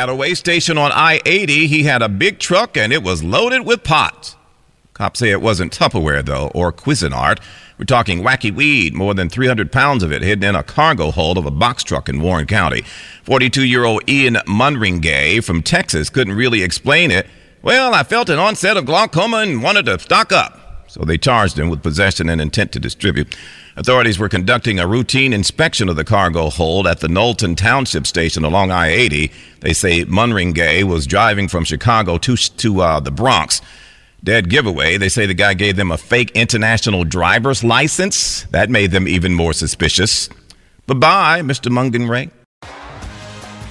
At a way station on I 80, he had a big truck and it was loaded with pot. Cops say it wasn't Tupperware, though, or Cuisinart. We're talking wacky weed, more than 300 pounds of it hidden in a cargo hold of a box truck in Warren County. 42 year old Ian Munringay from Texas couldn't really explain it. Well, I felt an onset of glaucoma and wanted to stock up. So they charged him with possession and intent to distribute. Authorities were conducting a routine inspection of the cargo hold at the Knowlton Township station along I 80. They say Munringay was driving from Chicago to, to uh, the Bronx. Dead giveaway. They say the guy gave them a fake international driver's license. That made them even more suspicious. Bye bye, Mr. Mungenray.